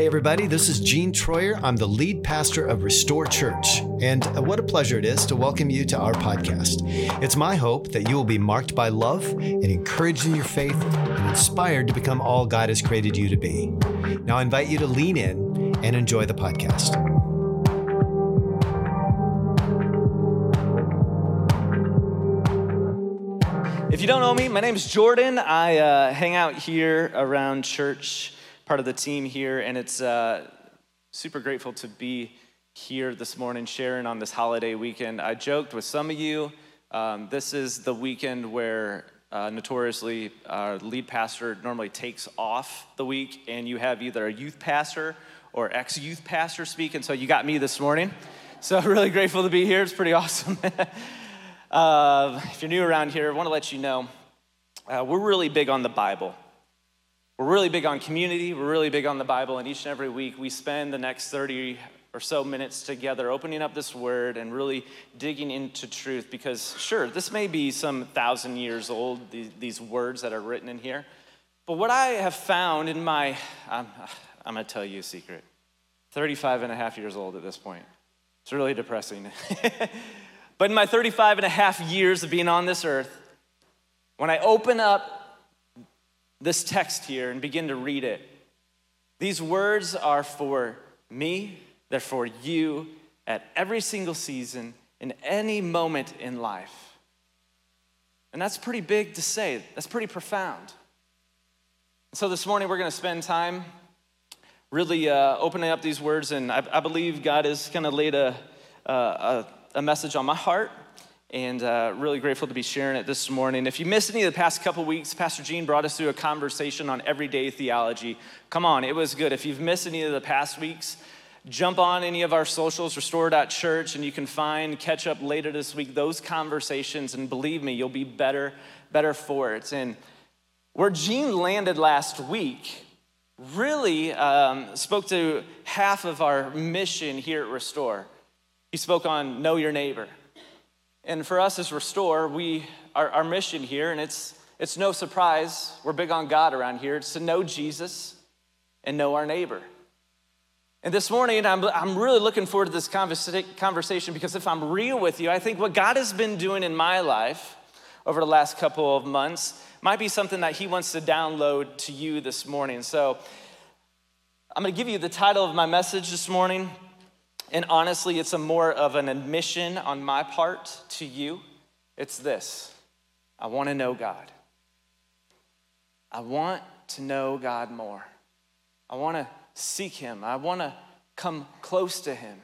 Hey, everybody, this is Gene Troyer. I'm the lead pastor of Restore Church. And uh, what a pleasure it is to welcome you to our podcast. It's my hope that you will be marked by love and encouraged in your faith and inspired to become all God has created you to be. Now, I invite you to lean in and enjoy the podcast. If you don't know me, my name is Jordan. I uh, hang out here around church part of the team here, and it's uh, super grateful to be here this morning sharing on this holiday weekend. I joked with some of you. Um, this is the weekend where uh, notoriously our lead pastor normally takes off the week, and you have either a youth pastor or ex youth pastor speak, and so you got me this morning. So, really grateful to be here. It's pretty awesome. uh, if you're new around here, I want to let you know uh, we're really big on the Bible. We're really big on community, we're really big on the Bible, and each and every week we spend the next 30 or so minutes together opening up this word and really digging into truth because, sure, this may be some thousand years old, these, words that are written in here. But what I have found in my, I'm, I'm gonna tell you a secret 35 and a half years old at this point. It's really depressing. but in my 35 and a half years of being on this earth, when I open up this text here and begin to read it. These words are for me, they're for you at every single season, in any moment in life. And that's pretty big to say, that's pretty profound. So this morning we're going to spend time really uh, opening up these words, and I, I believe God has kind of laid a, a, a message on my heart and uh, really grateful to be sharing it this morning. If you missed any of the past couple weeks, Pastor Gene brought us through a conversation on everyday theology. Come on, it was good. If you've missed any of the past weeks, jump on any of our socials, restore.church, and you can find, catch up later this week, those conversations, and believe me, you'll be better, better for it. And where Gene landed last week really um, spoke to half of our mission here at Restore. He spoke on know your neighbor. And for us as Restore, we, our, our mission here, and it's, it's no surprise, we're big on God around here, it's to know Jesus and know our neighbor. And this morning, I'm, I'm really looking forward to this conversation because if I'm real with you, I think what God has been doing in my life over the last couple of months might be something that He wants to download to you this morning. So I'm going to give you the title of my message this morning and honestly, it's a more of an admission on my part to you. It's this I want to know God. I want to know God more. I want to seek Him. I want to come close to Him.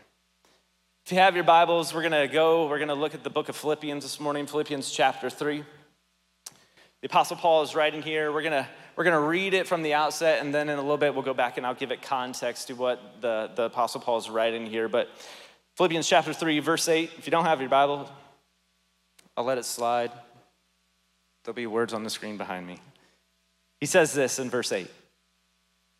If you have your Bibles, we're going to go, we're going to look at the book of Philippians this morning, Philippians chapter 3. The Apostle Paul is writing here. We're going to we're going to read it from the outset, and then in a little bit, we'll go back and I'll give it context to what the, the Apostle Paul is writing here. But Philippians chapter 3, verse 8, if you don't have your Bible, I'll let it slide. There'll be words on the screen behind me. He says this in verse 8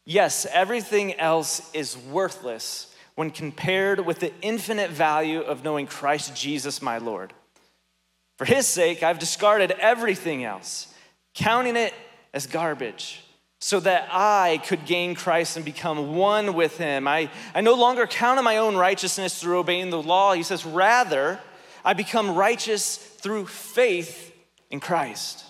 Yes, everything else is worthless when compared with the infinite value of knowing Christ Jesus my Lord. For his sake, I've discarded everything else, counting it as garbage so that I could gain Christ and become one with him. I, I no longer count on my own righteousness through obeying the law. He says, rather, I become righteous through faith in Christ.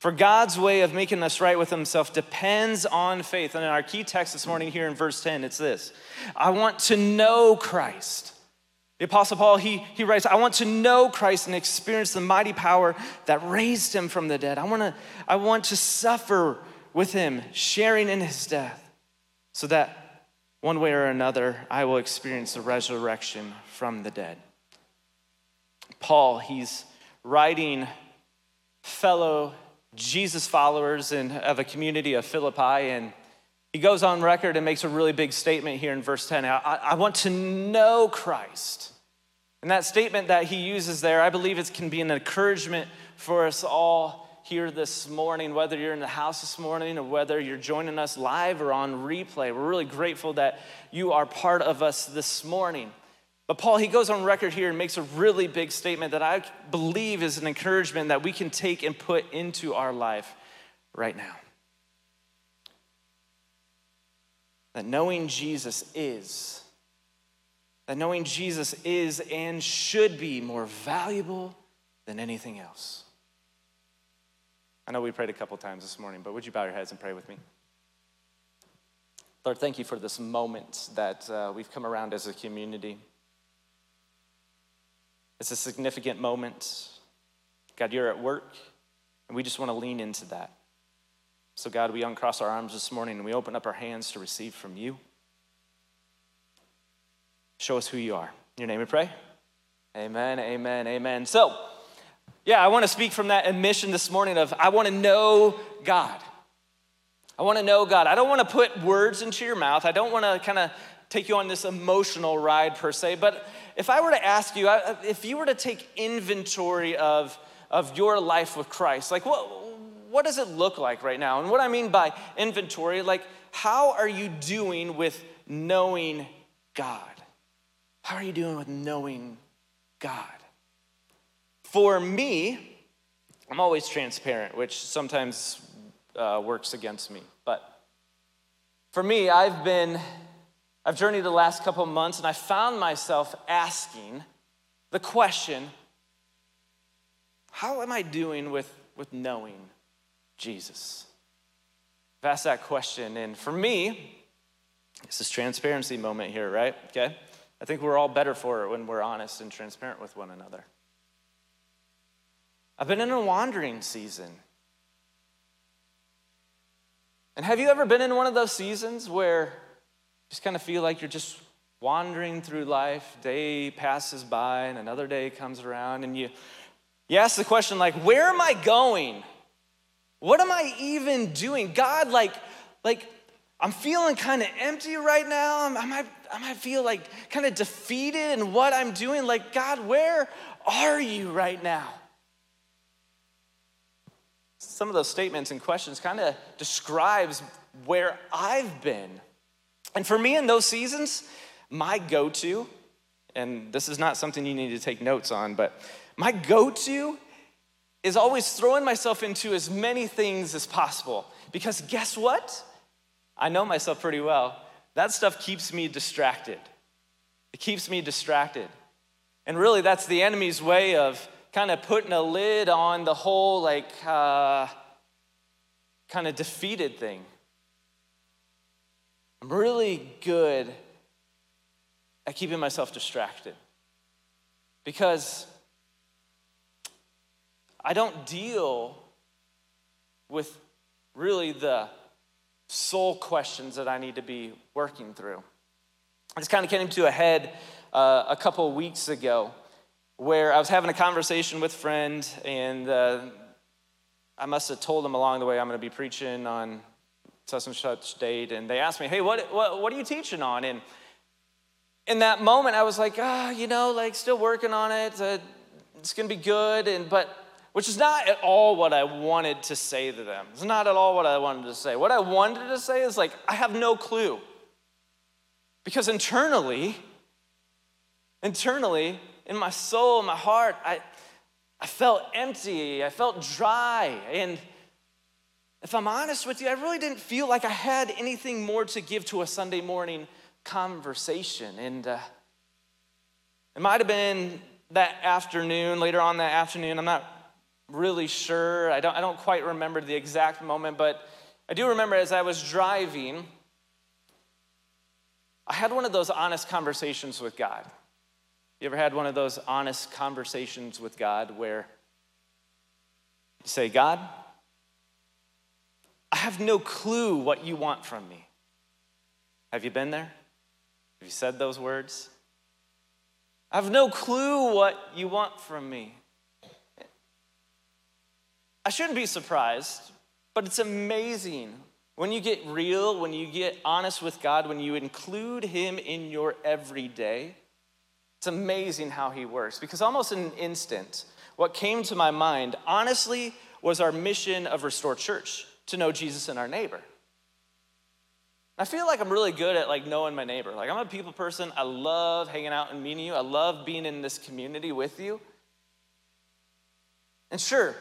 For God's way of making us right with Himself depends on faith. And in our key text this morning, here in verse 10, it's this I want to know Christ the Apostle Paul, he, he writes, I want to know Christ and experience the mighty power that raised him from the dead. I, wanna, I want to suffer with him, sharing in his death, so that one way or another I will experience the resurrection from the dead. Paul, he's writing fellow Jesus followers in, of a community of Philippi, and he goes on record and makes a really big statement here in verse 10. I, I want to know Christ. And that statement that he uses there, I believe it can be an encouragement for us all here this morning, whether you're in the house this morning or whether you're joining us live or on replay. We're really grateful that you are part of us this morning. But Paul, he goes on record here and makes a really big statement that I believe is an encouragement that we can take and put into our life right now. That knowing Jesus is, that knowing Jesus is and should be more valuable than anything else. I know we prayed a couple times this morning, but would you bow your heads and pray with me? Lord, thank you for this moment that uh, we've come around as a community. It's a significant moment. God, you're at work, and we just want to lean into that. So, God, we uncross our arms this morning and we open up our hands to receive from you. Show us who you are. In your name we pray. Amen, amen, amen. So, yeah, I want to speak from that admission this morning of I want to know God. I want to know God. I don't want to put words into your mouth. I don't want to kind of take you on this emotional ride per se. But if I were to ask you, if you were to take inventory of, of your life with Christ, like what, what does it look like right now? And what I mean by inventory, like how are you doing with knowing God? How are you doing with knowing God? For me, I'm always transparent, which sometimes uh, works against me. But for me, I've been, I've journeyed the last couple months and I found myself asking the question how am I doing with, with knowing Jesus? I've asked that question, and for me, it's this transparency moment here, right? Okay? I think we're all better for it when we're honest and transparent with one another. I've been in a wandering season. And have you ever been in one of those seasons where you just kind of feel like you're just wandering through life, day passes by and another day comes around and you you ask the question like where am I going? What am I even doing? God like like I'm feeling kind of empty right now. I might, I might feel like kind of defeated in what I'm doing. Like, God, where are you right now? some of those statements and questions kind of describes where I've been. And for me in those seasons, my go to, and this is not something you need to take notes on, but my go to is always throwing myself into as many things as possible. Because guess what? I know myself pretty well. That stuff keeps me distracted. It keeps me distracted. And really, that's the enemy's way of kind of putting a lid on the whole, like, uh, kind of defeated thing. I'm really good at keeping myself distracted because I don't deal with really the soul questions that I need to be working through. This kind of came to a head uh, a couple weeks ago where I was having a conversation with a friend, and uh, I must have told them along the way I'm going to be preaching on such and such date, and they asked me, "Hey, what what, what are you teaching on?" And in that moment, I was like, "Ah, oh, you know, like still working on it. Uh, it's going to be good," and but which is not at all what I wanted to say to them. It's not at all what I wanted to say. What I wanted to say is like, I have no clue. Because internally, internally, in my soul, my heart, I, I felt empty. I felt dry. And if I'm honest with you, I really didn't feel like I had anything more to give to a Sunday morning conversation. And uh, it might have been that afternoon, later on that afternoon, I'm not really sure. I don't, I don't quite remember the exact moment, but I do remember as I was driving, I had one of those honest conversations with God. You ever had one of those honest conversations with God where you say, God, I have no clue what you want from me? Have you been there? Have you said those words? I have no clue what you want from me. I shouldn't be surprised, but it's amazing when you get real, when you get honest with God, when you include Him in your everyday it's amazing how he works because almost in an instant, what came to my mind, honestly, was our mission of Restore Church to know Jesus and our neighbor. I feel like I'm really good at like knowing my neighbor. Like I'm a people person. I love hanging out and meeting you. I love being in this community with you. And sure,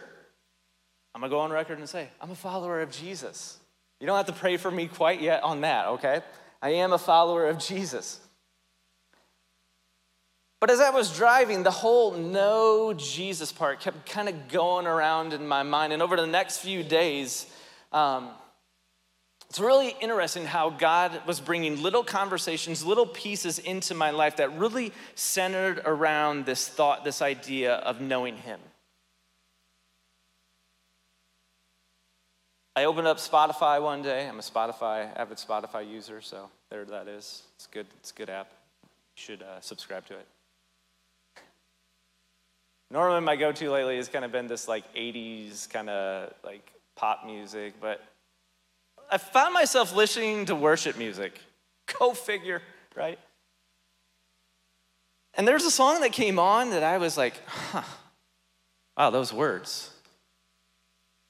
I'm gonna go on record and say, I'm a follower of Jesus. You don't have to pray for me quite yet on that, okay? I am a follower of Jesus. But as I was driving, the whole know Jesus part kept kind of going around in my mind. And over the next few days, um, it's really interesting how God was bringing little conversations, little pieces into my life that really centered around this thought, this idea of knowing Him. I opened up Spotify one day. I'm a Spotify, avid Spotify user, so there that is. It's good. It's a good app. You should uh, subscribe to it. Normally, my go-to lately has kind of been this like '80s kind of like pop music, but I found myself listening to worship music. Go figure, right? And there's a song that came on that I was like, huh, wow, those words.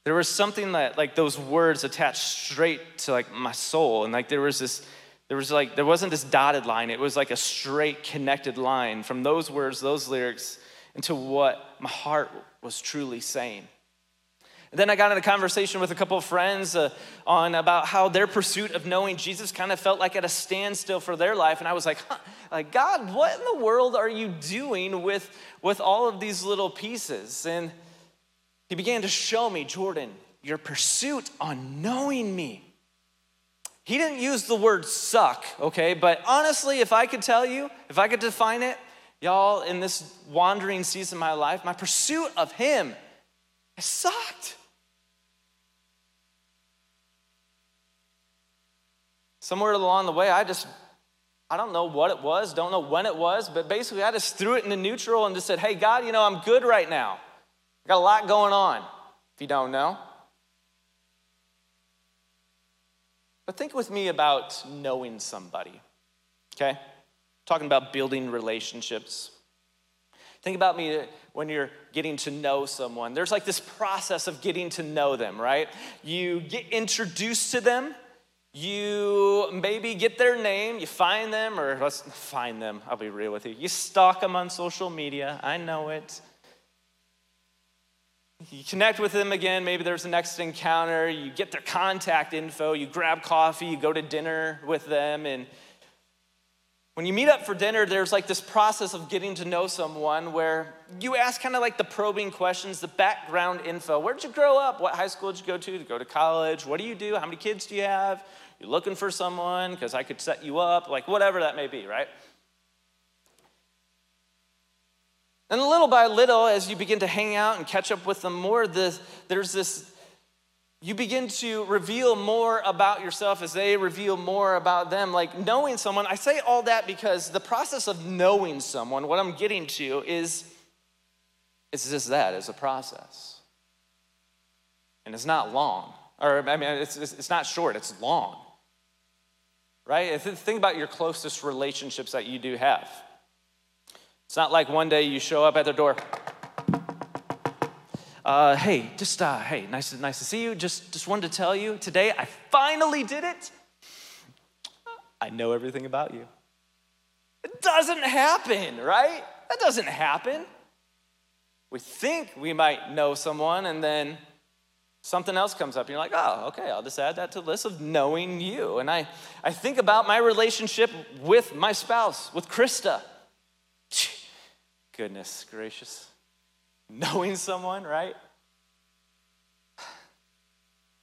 There was something that, like, those words attached straight to, like, my soul. And, like, there was this, there was, like, there wasn't this dotted line. It was, like, a straight connected line from those words, those lyrics, into what my heart was truly saying. And then I got in a conversation with a couple of friends uh, on about how their pursuit of knowing Jesus kind of felt like at a standstill for their life. And I was like, huh, like God, what in the world are you doing with, with all of these little pieces? And he began to show me, Jordan, your pursuit on knowing me. He didn't use the word suck, okay? But honestly, if I could tell you, if I could define it, y'all, in this wandering season of my life, my pursuit of him has sucked. Somewhere along the way, I just, I don't know what it was, don't know when it was, but basically I just threw it into neutral and just said, hey, God, you know, I'm good right now. I got a lot going on, if you don't know. But think with me about knowing somebody, okay? Talking about building relationships. Think about me when you're getting to know someone. There's like this process of getting to know them, right? You get introduced to them, you maybe get their name, you find them, or let's find them, I'll be real with you. You stalk them on social media, I know it. You connect with them again, maybe there's a next encounter, you get their contact info, you grab coffee, you go to dinner with them, and when you meet up for dinner, there's like this process of getting to know someone where you ask kind of like the probing questions, the background info. Where did you grow up? What high school did you go to? You go to college? What do you do? How many kids do you have? You're looking for someone because I could set you up, like whatever that may be, right? And little by little, as you begin to hang out and catch up with them more, this, there's this, you begin to reveal more about yourself as they reveal more about them. Like knowing someone, I say all that because the process of knowing someone, what I'm getting to is, it's just that, it's a process. And it's not long. Or, I mean, it's, it's not short, it's long. Right? Think about your closest relationships that you do have. It's not like one day you show up at their door. Uh, hey, just uh, hey, nice, nice to see you. Just, just wanted to tell you today I finally did it. I know everything about you. It doesn't happen, right? That doesn't happen. We think we might know someone, and then something else comes up, and you're like, oh, okay, I'll just add that to the list of knowing you. And I, I think about my relationship with my spouse, with Krista. Goodness gracious. Knowing someone, right?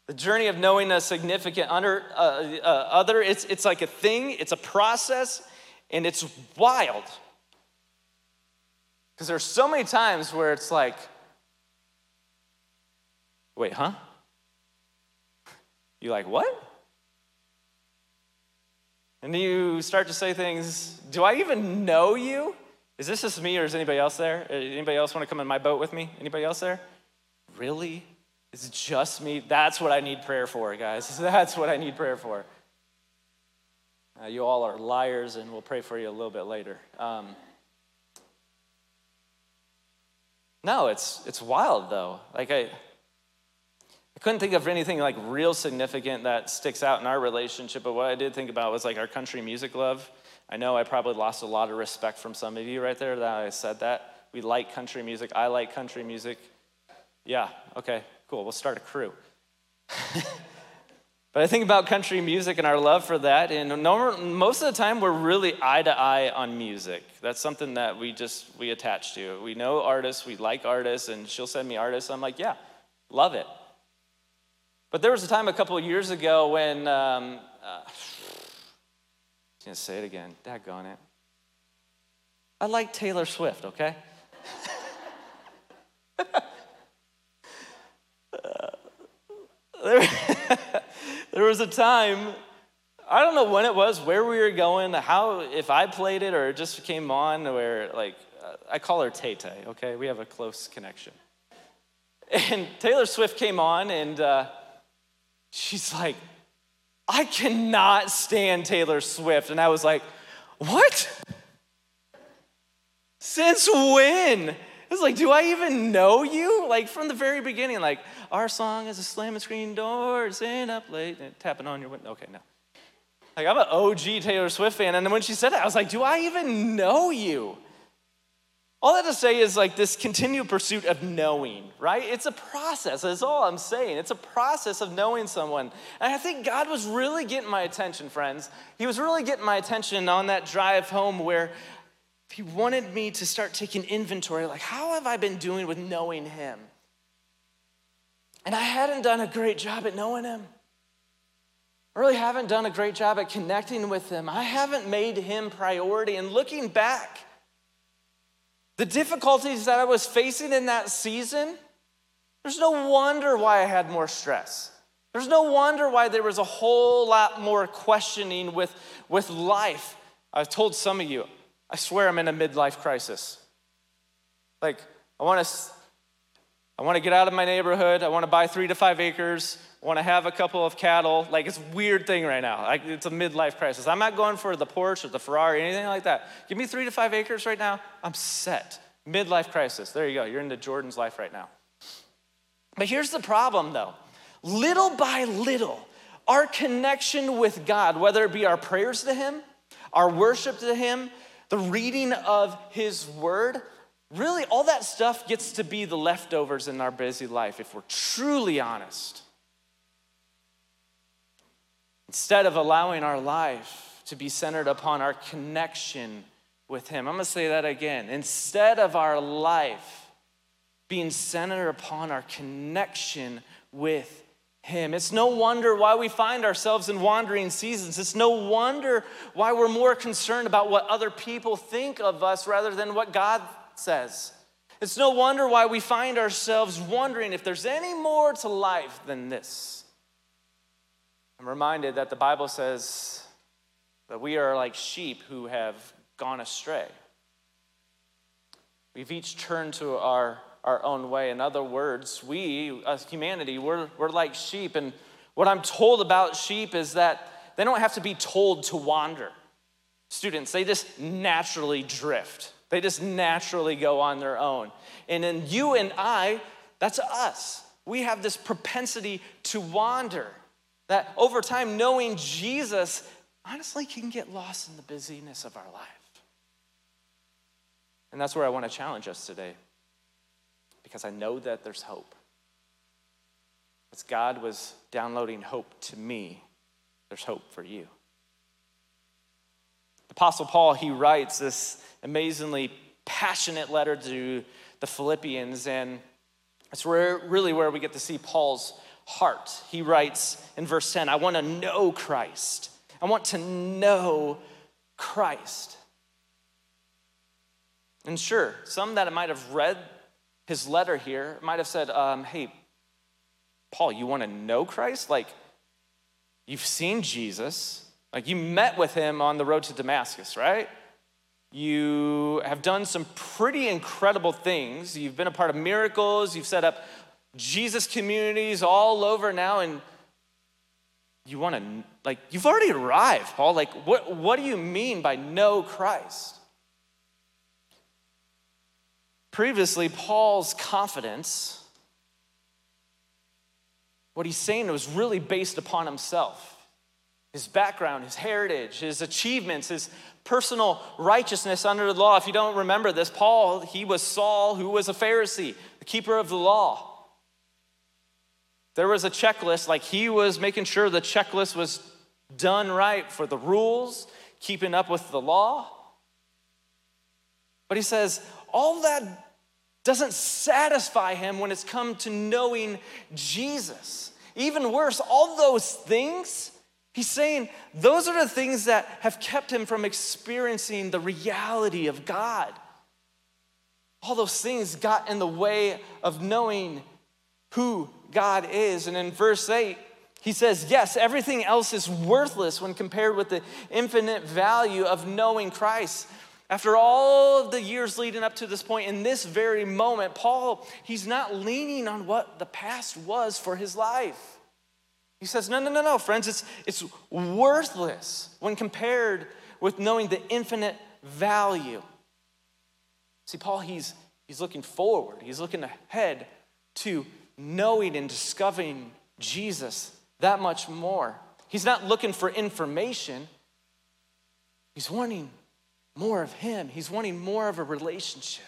The journey of knowing a significant under, uh, uh, other, it's, it's like a thing, it's a process, and it's wild. Because there's so many times where it's like, wait, huh? You like, what? And you start to say things, do I even know you? Is this just me or is anybody else there? Uh, anybody else want to come in my boat with me? Anybody else there? Really? Is it just me? That's what I need prayer for, guys. That's what I need prayer for. Uh, you all are liars, and we'll pray for you a little bit later. Um, no, it's it's wild though. Like I, I couldn't think of anything like real significant that sticks out in our relationship. But what I did think about was like our country music love. I know I probably lost a lot of respect from some of you right there that I said that. We like country music. I like country music. Yeah, okay, cool. We'll start a crew. But I think about country music and our love for that, and most of the time we're really eye to eye on music. That's something that we just we attach to. We know artists, we like artists, and she'll send me artists. I'm like, yeah, love it. But there was a time a couple years ago when um, uh, I'm gonna say it again. Daggone it. I like Taylor Swift. Okay. uh, there, there was a time, I don't know when it was, where we were going, how, if I played it or it just came on, where, like, uh, I call her Tay Tay, okay? We have a close connection. And Taylor Swift came on, and uh, she's like, I cannot stand Taylor Swift. And I was like, what? Since when? It's like, do I even know you? Like from the very beginning, like our song is a slamming screen door, staying up late, and tapping on your window. Okay, no. Like I'm an OG Taylor Swift fan, and then when she said it, I was like, do I even know you? All that to say is like this continued pursuit of knowing, right? It's a process, that's all I'm saying. It's a process of knowing someone. And I think God was really getting my attention, friends. He was really getting my attention on that drive home where he wanted me to start taking inventory like, how have I been doing with knowing him? And I hadn't done a great job at knowing him. I really haven't done a great job at connecting with him. I haven't made him priority. And looking back, the difficulties that I was facing in that season, there's no wonder why I had more stress. There's no wonder why there was a whole lot more questioning with, with life. I've told some of you, I swear I'm in a midlife crisis. Like, I want to I want to get out of my neighborhood. I want to buy three to five acres. I want to have a couple of cattle. Like, it's a weird thing right now. Like, it's a midlife crisis. I'm not going for the Porsche or the Ferrari, anything like that. Give me three to five acres right now. I'm set. Midlife crisis. There you go. You're into Jordan's life right now. But here's the problem, though. Little by little, our connection with God, whether it be our prayers to Him, our worship to Him, the reading of His Word, really all that stuff gets to be the leftovers in our busy life if we're truly honest. Instead of allowing our life to be centered upon our connection with Him. I'm gonna say that again. Instead of our life being centered upon our connection with him. It's no wonder why we find ourselves in wandering seasons. It's no wonder why we're more concerned about what other people think of us rather than what God says. It's no wonder why we find ourselves wondering if there's any more to life than this. I'm reminded that the Bible says that we are like sheep who have gone astray. We've each turned to our our own way. In other words, we, as humanity, we're, we're like sheep. And what I'm told about sheep is that they don't have to be told to wander. Students, they just naturally drift, they just naturally go on their own. And then you and I, that's us. We have this propensity to wander. That over time, knowing Jesus honestly can get lost in the busyness of our life. And that's where I want to challenge us today because I know that there's hope. As God was downloading hope to me, there's hope for you. The Apostle Paul, he writes this amazingly passionate letter to the Philippians, and it's where, really where we get to see Paul's heart. He writes in verse 10 I want to know Christ. I want to know Christ. And sure, some that might have read his letter here might have said, um, Hey, Paul, you want to know Christ? Like, you've seen Jesus. Like, you met with him on the road to Damascus, right? You have done some pretty incredible things. You've been a part of miracles. You've set up Jesus communities all over now. And you want to, like, you've already arrived, Paul. Like, what, what do you mean by know Christ? Previously, Paul's confidence, what he's saying was really based upon himself his background, his heritage, his achievements, his personal righteousness under the law. If you don't remember this, Paul, he was Saul, who was a Pharisee, the keeper of the law. There was a checklist, like he was making sure the checklist was done right for the rules, keeping up with the law. But he says, all that doesn't satisfy him when it's come to knowing Jesus. Even worse, all those things, he's saying those are the things that have kept him from experiencing the reality of God. All those things got in the way of knowing who God is. And in verse 8, he says, Yes, everything else is worthless when compared with the infinite value of knowing Christ. After all of the years leading up to this point, in this very moment, Paul, he's not leaning on what the past was for his life. He says, No, no, no, no, friends, it's, it's worthless when compared with knowing the infinite value. See, Paul, he's, he's looking forward, he's looking ahead to knowing and discovering Jesus that much more. He's not looking for information, he's wanting more of Him. He's wanting more of a relationship.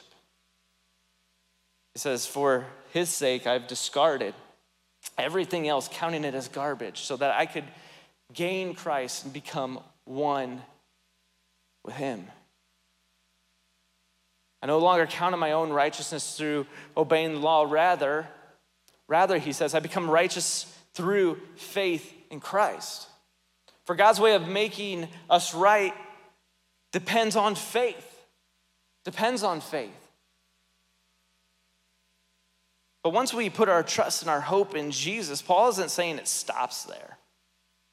He says, For His sake, I've discarded everything else, counting it as garbage, so that I could gain Christ and become one with Him. I no longer count on my own righteousness through obeying the law. Rather, rather, he says, I become righteous through faith in Christ. For God's way of making us right depends on faith. Depends on faith. But once we put our trust and our hope in Jesus, Paul isn't saying it stops there.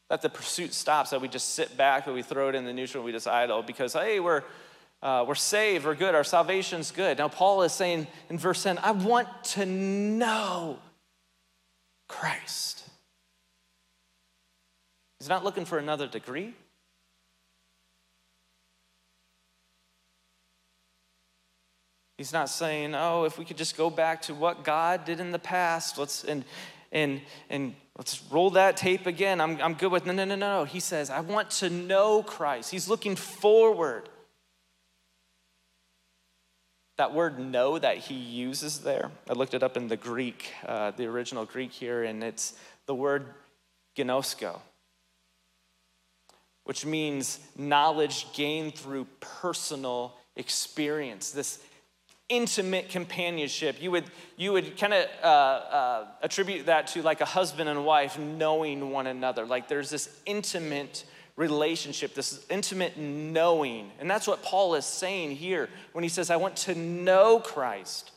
That the pursuit stops, that we just sit back, that we throw it in the neutral, we just idle because, hey, we're, uh, we're saved, we're good, our salvation's good. Now, Paul is saying in verse 10, I want to know Christ. He's not looking for another degree. He's not saying, oh, if we could just go back to what God did in the past, let's and and and let's roll that tape again. I'm, I'm good with no, no, no, no. He says, I want to know Christ. He's looking forward. That word know that he uses there, I looked it up in the Greek, uh, the original Greek here, and it's the word gnosko, which means knowledge gained through personal experience. This intimate companionship. You would, you would kind of uh, uh, attribute that to like a husband and wife knowing one another. Like there's this intimate relationship, this intimate knowing. And that's what Paul is saying here when he says, I want to know Christ.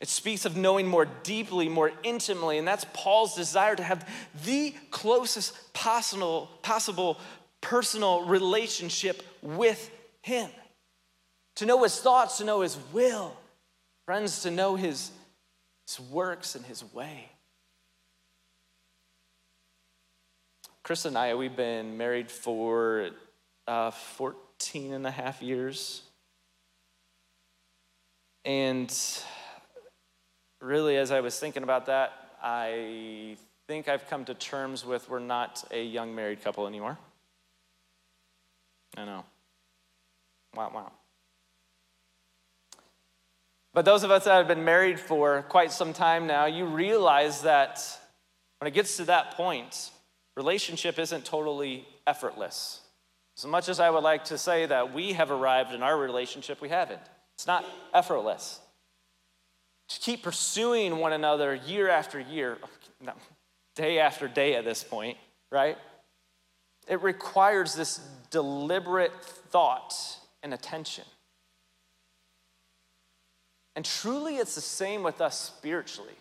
It speaks of knowing more deeply, more intimately, and that's Paul's desire to have the closest possible, possible personal relationship with him to know his thoughts, to know his will. Friends, to know his, his works and his way. Krista and I, we've been married for uh, 14 and a half years. And really, as I was thinking about that, I think I've come to terms with we're not a young married couple anymore. I know. Wow, wow. But those of us that have been married for quite some time now, you realize that when it gets to that point, relationship isn't totally effortless. As much as I would like to say that we have arrived in our relationship, we haven't. It's not effortless. To keep pursuing one another year after year, day after day at this point, right? It requires this deliberate thought and attention. And truly, it's the same with us spiritually.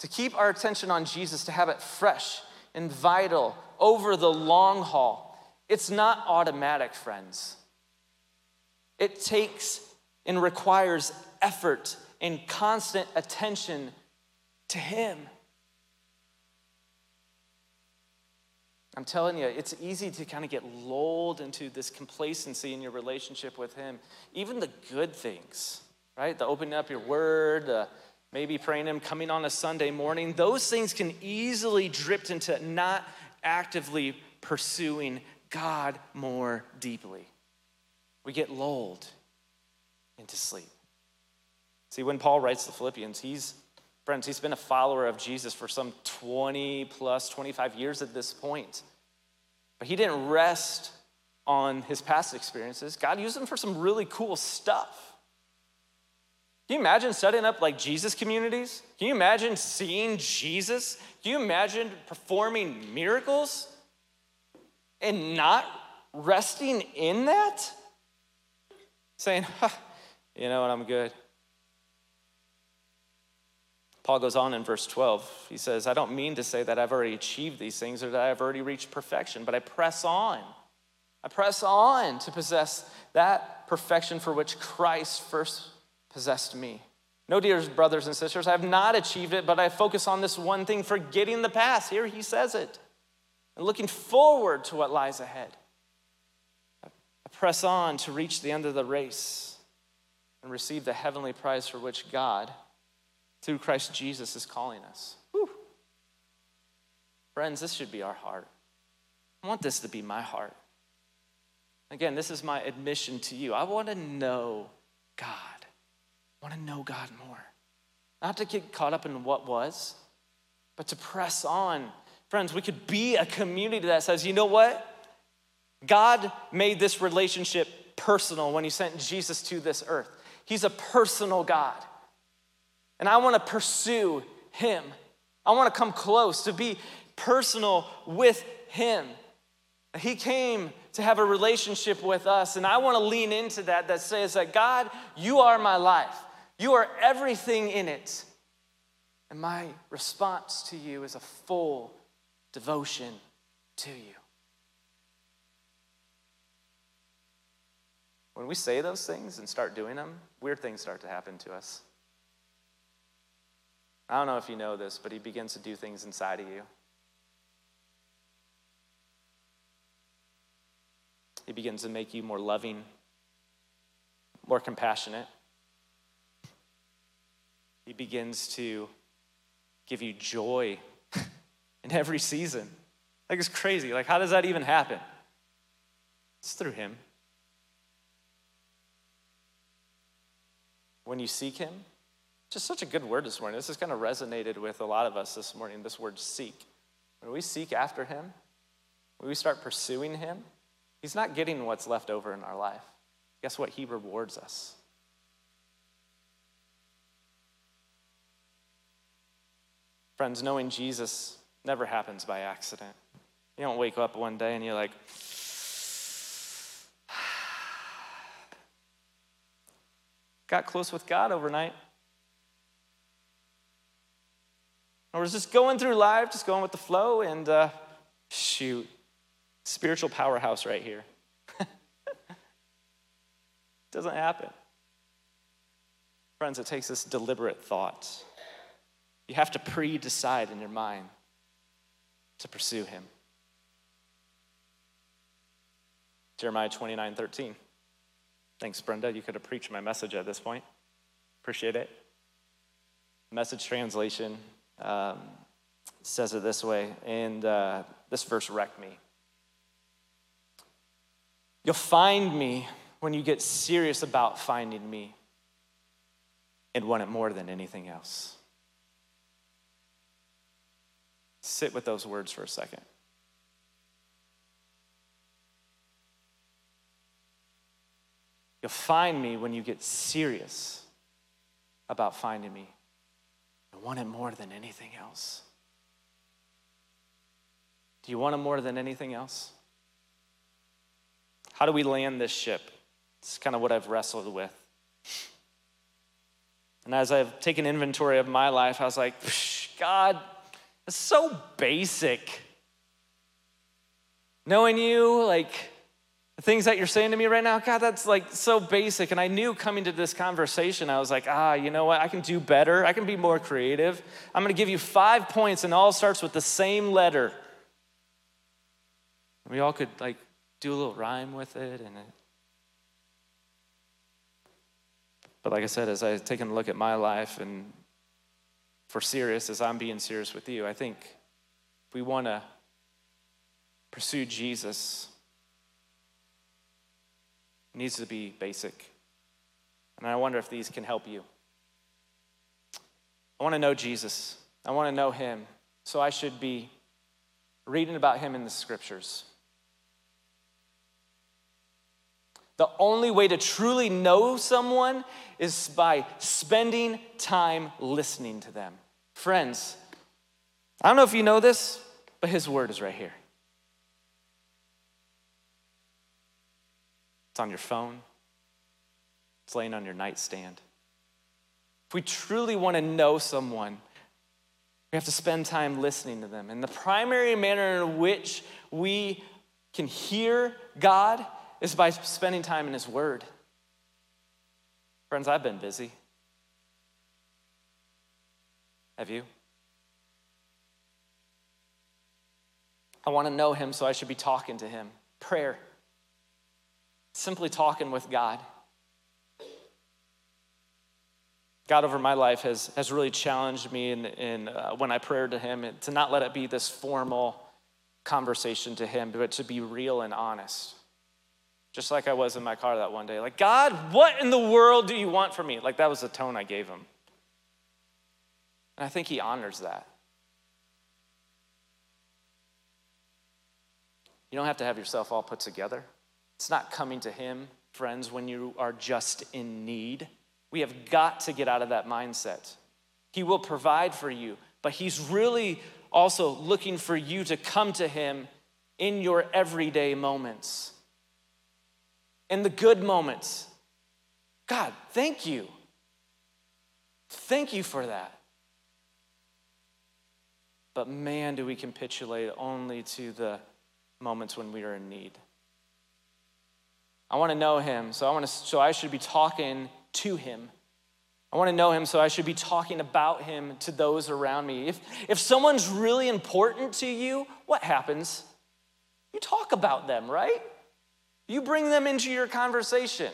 To keep our attention on Jesus, to have it fresh and vital over the long haul, it's not automatic, friends. It takes and requires effort and constant attention to Him. I'm telling you, it's easy to kind of get lulled into this complacency in your relationship with Him. Even the good things, right? The opening up your word, maybe praying Him, coming on a Sunday morning, those things can easily drift into not actively pursuing God more deeply. We get lulled into sleep. See, when Paul writes the Philippians, he's, friends, he's been a follower of Jesus for some 20 plus, 25 years at this point. But he didn't rest on his past experiences. God used him for some really cool stuff. Can you imagine setting up like Jesus communities? Can you imagine seeing Jesus? Can you imagine performing miracles and not resting in that? Saying, huh, you know what, I'm good. Paul goes on in verse 12. He says, I don't mean to say that I've already achieved these things or that I've already reached perfection, but I press on. I press on to possess that perfection for which Christ first possessed me. No, dear brothers and sisters, I have not achieved it, but I focus on this one thing, forgetting the past. Here he says it. And looking forward to what lies ahead. I press on to reach the end of the race and receive the heavenly prize for which God, through Christ Jesus, is calling us. Whew. Friends, this should be our heart. I want this to be my heart. Again, this is my admission to you. I want to know God. I want to know God more. Not to get caught up in what was, but to press on. Friends, we could be a community that says, you know what? God made this relationship personal when He sent Jesus to this earth. He's a personal God. And I want to pursue Him. I want to come close, to be personal with Him. He came to have a relationship with us. And I want to lean into that, that says that God, you are my life, you are everything in it. And my response to you is a full devotion to you. When we say those things and start doing them, weird things start to happen to us. I don't know if you know this, but he begins to do things inside of you. He begins to make you more loving, more compassionate. He begins to give you joy in every season. Like, it's crazy. Like, how does that even happen? It's through Him. When you seek Him, just such a good word this morning. This has kind of resonated with a lot of us this morning, this word seek. When we seek after Him, when we start pursuing Him, He's not getting what's left over in our life. Guess what? He rewards us. Friends, knowing Jesus never happens by accident. You don't wake up one day and you're like, got close with God overnight. I was just going through life, just going with the flow, and uh, shoot, Spiritual powerhouse right here. Doesn't happen. Friends, it takes this deliberate thought. You have to pre decide in your mind to pursue him. Jeremiah 29 13. Thanks, Brenda. You could have preached my message at this point. Appreciate it. Message translation um, says it this way, and uh, this verse wrecked me. You'll find me when you get serious about finding me and want it more than anything else. Sit with those words for a second. You'll find me when you get serious about finding me and want it more than anything else. Do you want it more than anything else? How do we land this ship? It's kind of what I've wrestled with. And as I've taken inventory of my life, I was like, God, it's so basic. Knowing you, like the things that you're saying to me right now, God, that's like so basic. And I knew coming to this conversation, I was like, ah, you know what? I can do better. I can be more creative. I'm going to give you five points, and all starts with the same letter. We all could like do a little rhyme with it and it, but like i said as i've taken a look at my life and for serious as i'm being serious with you i think if we want to pursue jesus it needs to be basic and i wonder if these can help you I want to know Jesus. I want to know him. So I should be reading about him in the scriptures. The only way to truly know someone is by spending time listening to them. Friends, I don't know if you know this, but his word is right here. It's on your phone, it's laying on your nightstand. If we truly want to know someone, we have to spend time listening to them. And the primary manner in which we can hear God is by spending time in His Word. Friends, I've been busy. Have you? I want to know Him, so I should be talking to Him. Prayer. Simply talking with God. God over my life has, has really challenged me in, in uh, when I pray to Him to not let it be this formal conversation to Him, but to be real and honest. Just like I was in my car that one day. Like, God, what in the world do you want from me? Like, that was the tone I gave Him. And I think He honors that. You don't have to have yourself all put together. It's not coming to Him, friends, when you are just in need. We have got to get out of that mindset. He will provide for you, but He's really also looking for you to come to Him in your everyday moments, in the good moments. God, thank you. Thank you for that. But man, do we capitulate only to the moments when we are in need. I want to know him, so I want to so I should be talking to him. I want to know him, so I should be talking about him to those around me. If, if someone's really important to you, what happens? You talk about them, right? You bring them into your conversation.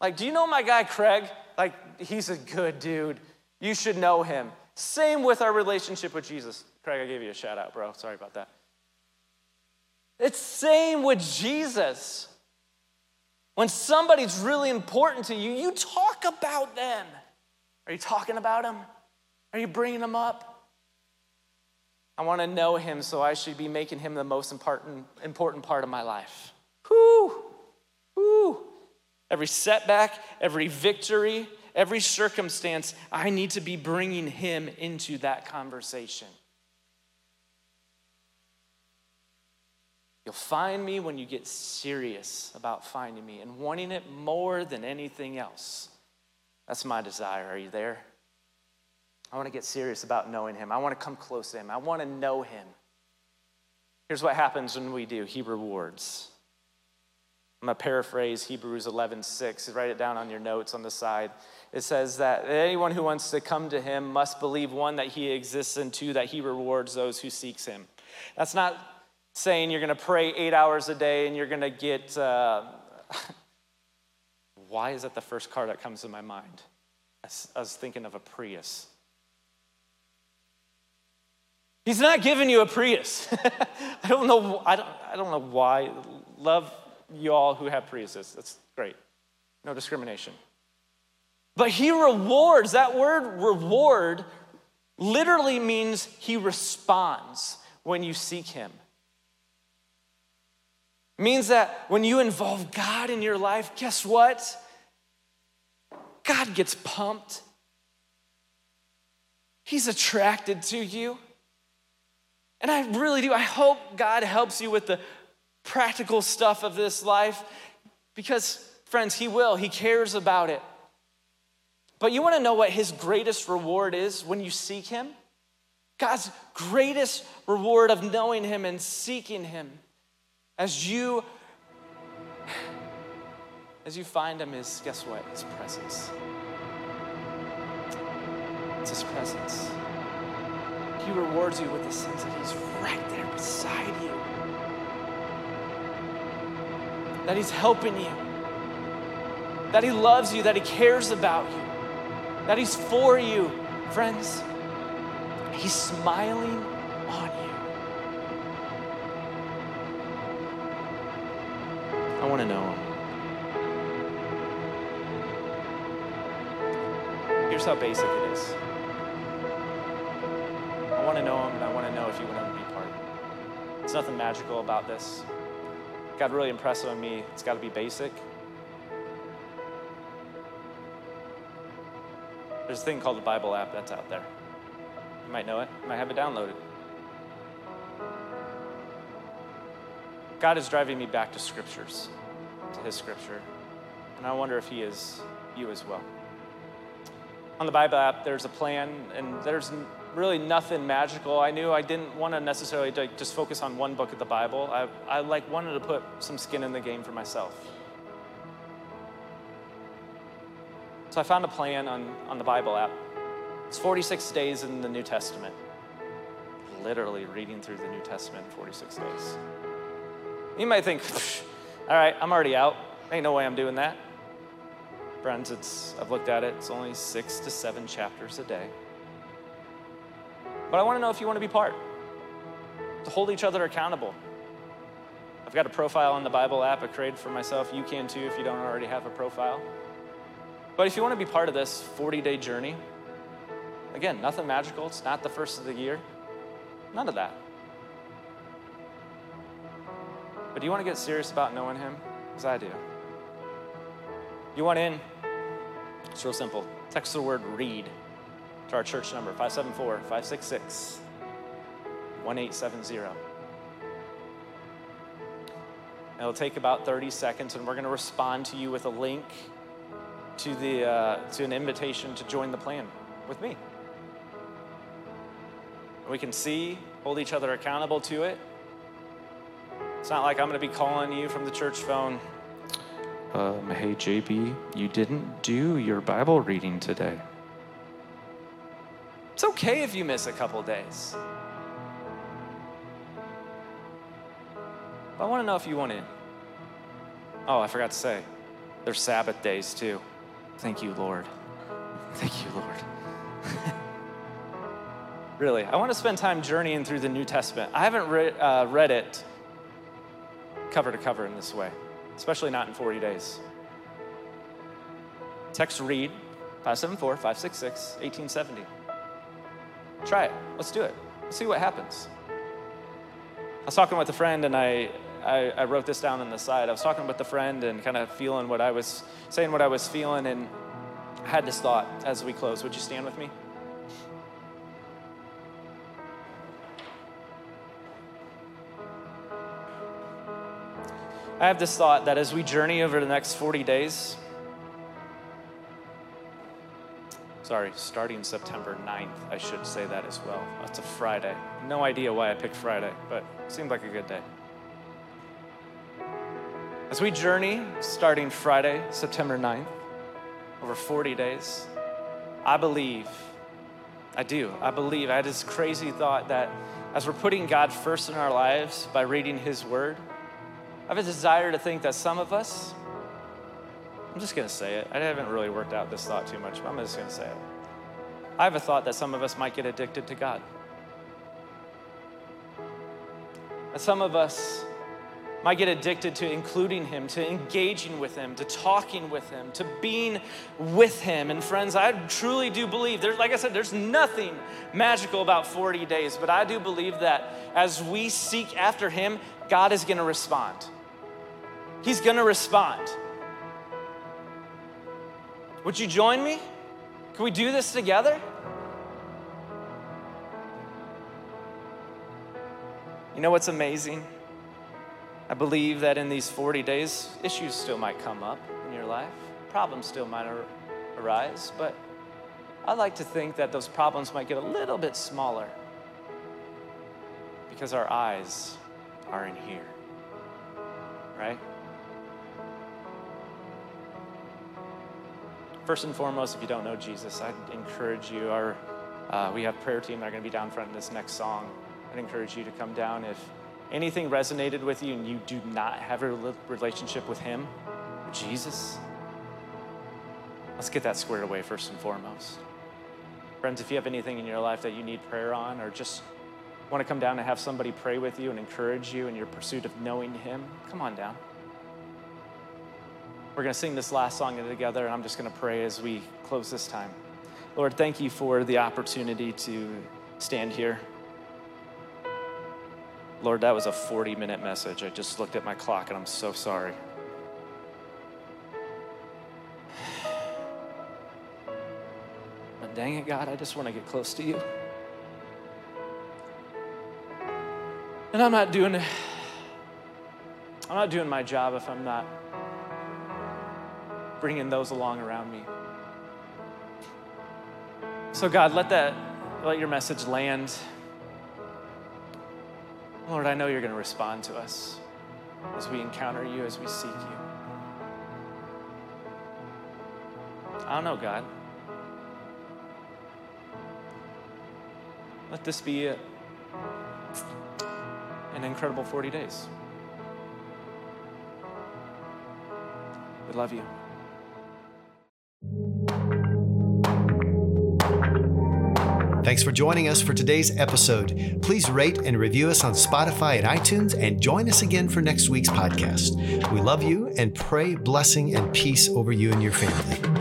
Like, do you know my guy Craig? Like, he's a good dude. You should know him. Same with our relationship with Jesus. Craig, I gave you a shout out, bro. Sorry about that. It's same with Jesus. When somebody's really important to you, you talk about them. Are you talking about them? Are you bringing them up? I want to know him, so I should be making him the most important, important part of my life. Whoo! Whoo! Every setback, every victory, every circumstance, I need to be bringing him into that conversation. You'll find me when you get serious about finding me and wanting it more than anything else. That's my desire. Are you there? I want to get serious about knowing him. I want to come close to him. I want to know him. Here's what happens when we do He rewards. I'm going to paraphrase Hebrews 11 6. Write it down on your notes on the side. It says that anyone who wants to come to him must believe one, that he exists, and two, that he rewards those who seeks him. That's not saying you're going to pray eight hours a day and you're going to get. Uh, why is that the first car that comes to my mind? I was thinking of a Prius. He's not giving you a Prius. I don't know. I don't, I don't know why. Love you all who have Priuses. That's great. No discrimination. But he rewards. That word reward literally means he responds when you seek him means that when you involve God in your life, guess what? God gets pumped. He's attracted to you. And I really do. I hope God helps you with the practical stuff of this life because, friends, He will. He cares about it. But you want to know what His greatest reward is when you seek Him? God's greatest reward of knowing Him and seeking Him as you as you find him is guess what? His presence. It's his presence. He rewards you with the sense that he's right there beside you. That he's helping you. That he loves you, that he cares about you. That he's for you, friends. He's smiling on you. Want to know him. Here's how basic it is I want to know Him, and I want to know if you want to be part. There's nothing magical about this. God really impressed on me. It's got to be basic. There's a thing called the Bible app that's out there. You might know it, you might have it downloaded. God is driving me back to scriptures, His scripture. And I wonder if He is you as well. On the Bible app, there's a plan, and there's really nothing magical. I knew I didn't want to necessarily just focus on one book of the Bible. I, I like wanted to put some skin in the game for myself. So I found a plan on, on the Bible app. It's 46 days in the New Testament. Literally reading through the New Testament in 46 days. You might think, all right, I'm already out. Ain't no way I'm doing that. Friends, it's, I've looked at it, it's only six to seven chapters a day. But I want to know if you want to be part, to hold each other accountable. I've got a profile on the Bible app I created for myself. You can too if you don't already have a profile. But if you want to be part of this 40 day journey, again, nothing magical. It's not the first of the year. None of that. Do you want to get serious about knowing Him? Because I do. You want in? It's real simple. Text the word read to our church number 574 566 1870. It'll take about 30 seconds, and we're going to respond to you with a link to, the, uh, to an invitation to join the plan with me. We can see, hold each other accountable to it. It's not like I'm going to be calling you from the church phone. Um, hey, JB, you didn't do your Bible reading today. It's okay if you miss a couple days. But I want to know if you want in. Oh, I forgot to say, there's Sabbath days too. Thank you, Lord. Thank you, Lord. really, I want to spend time journeying through the New Testament. I haven't re- uh, read it cover to cover in this way, especially not in 40 days. Text read 574 566 1870. Try it. Let's do it. Let's see what happens. I was talking with a friend and I, I, I, wrote this down on the side. I was talking with a friend and kind of feeling what I was saying, what I was feeling, and I had this thought as we close. Would you stand with me? I have this thought that as we journey over the next 40 days, sorry, starting September 9th, I should say that as well. That's a Friday. No idea why I picked Friday, but it seemed like a good day. As we journey starting Friday, September 9th, over 40 days, I believe, I do, I believe, I had this crazy thought that as we're putting God first in our lives by reading His Word, I have a desire to think that some of us, I'm just going to say it. I haven't really worked out this thought too much, but I'm just going to say it. I have a thought that some of us might get addicted to God. That some of us might get addicted to including Him, to engaging with Him, to talking with Him, to being with Him. And friends, I truly do believe, there's, like I said, there's nothing magical about 40 days, but I do believe that as we seek after Him, God is going to respond. He's going to respond. Would you join me? Can we do this together? You know what's amazing? I believe that in these 40 days, issues still might come up in your life, problems still might ar- arise, but I like to think that those problems might get a little bit smaller because our eyes are in here, right? First and foremost, if you don't know Jesus, I'd encourage you. Our uh, we have prayer team that are going to be down front in this next song. I'd encourage you to come down if anything resonated with you and you do not have a relationship with Him, Jesus. Let's get that squared away first and foremost. Friends, if you have anything in your life that you need prayer on, or just want to come down and have somebody pray with you and encourage you in your pursuit of knowing Him, come on down. We're going to sing this last song together, and I'm just going to pray as we close this time. Lord, thank you for the opportunity to stand here Lord, that was a 40 minute message. I just looked at my clock and I'm so sorry. But dang it, God, I just want to get close to you. And I'm not doing I'm not doing my job if I'm not bringing those along around me. So God, let that let your message land. Lord, I know you're going to respond to us as we encounter you, as we seek you. I don't know, God. Let this be a, an incredible 40 days. We love you. Thanks for joining us for today's episode. Please rate and review us on Spotify and iTunes and join us again for next week's podcast. We love you and pray blessing and peace over you and your family.